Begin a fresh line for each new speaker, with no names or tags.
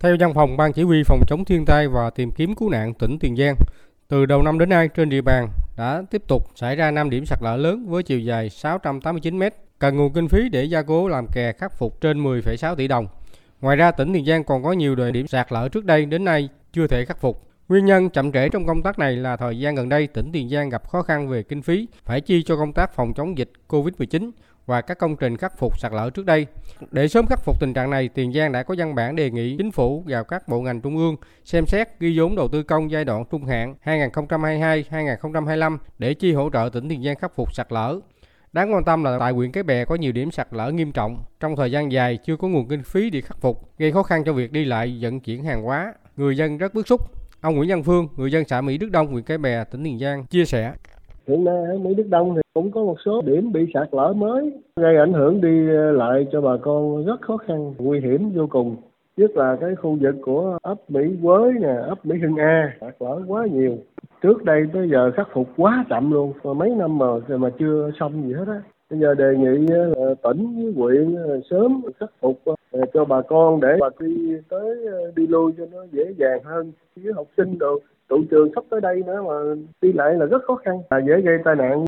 Theo văn phòng Ban Chỉ huy Phòng chống thiên tai và tìm kiếm cứu nạn tỉnh Tiền Giang, từ đầu năm đến nay trên địa bàn đã tiếp tục xảy ra 5 điểm sạt lở lớn với chiều dài 689 m, cần nguồn kinh phí để gia cố làm kè khắc phục trên 10,6 tỷ đồng. Ngoài ra, tỉnh Tiền Giang còn có nhiều địa điểm sạt lở trước đây đến nay chưa thể khắc phục. Nguyên nhân chậm trễ trong công tác này là thời gian gần đây tỉnh Tiền Giang gặp khó khăn về kinh phí, phải chi cho công tác phòng chống dịch COVID-19 và các công trình khắc phục sạt lở trước đây. Để sớm khắc phục tình trạng này, Tiền Giang đã có văn bản đề nghị chính phủ và các bộ ngành trung ương xem xét ghi vốn đầu tư công giai đoạn trung hạn 2022-2025 để chi hỗ trợ tỉnh Tiền Giang khắc phục sạt lở. Đáng quan tâm là tại huyện Cái Bè có nhiều điểm sạt lở nghiêm trọng, trong thời gian dài chưa có nguồn kinh phí để khắc phục, gây khó khăn cho việc đi lại vận chuyển hàng hóa. Người dân rất bức xúc. Ông Nguyễn Văn Phương, người dân xã Mỹ Đức Đông, huyện Cái Bè, tỉnh Tiền Giang chia sẻ.
Hiện nay ở Mỹ Đức Đông thì cũng có một số điểm bị sạt lở mới gây ảnh hưởng đi ờ, lại cho bà con rất khó khăn, nguy hiểm vô cùng. Nhất là cái khu vực của ấp Mỹ Quới nè, ấp Mỹ Hưng A sạt lở quá nhiều. Trước đây tới giờ khắc phục quá chậm luôn, mà mấy năm mà mà chưa xong gì hết á. Bây giờ đề nghị là tỉnh với huyện ờ, sớm khắc phục cho bà con để bà đi tới đi lui cho nó dễ dàng hơn với học sinh được tụ trường sắp tới đây nữa mà đi lại là rất khó khăn, là dễ gây tai nạn.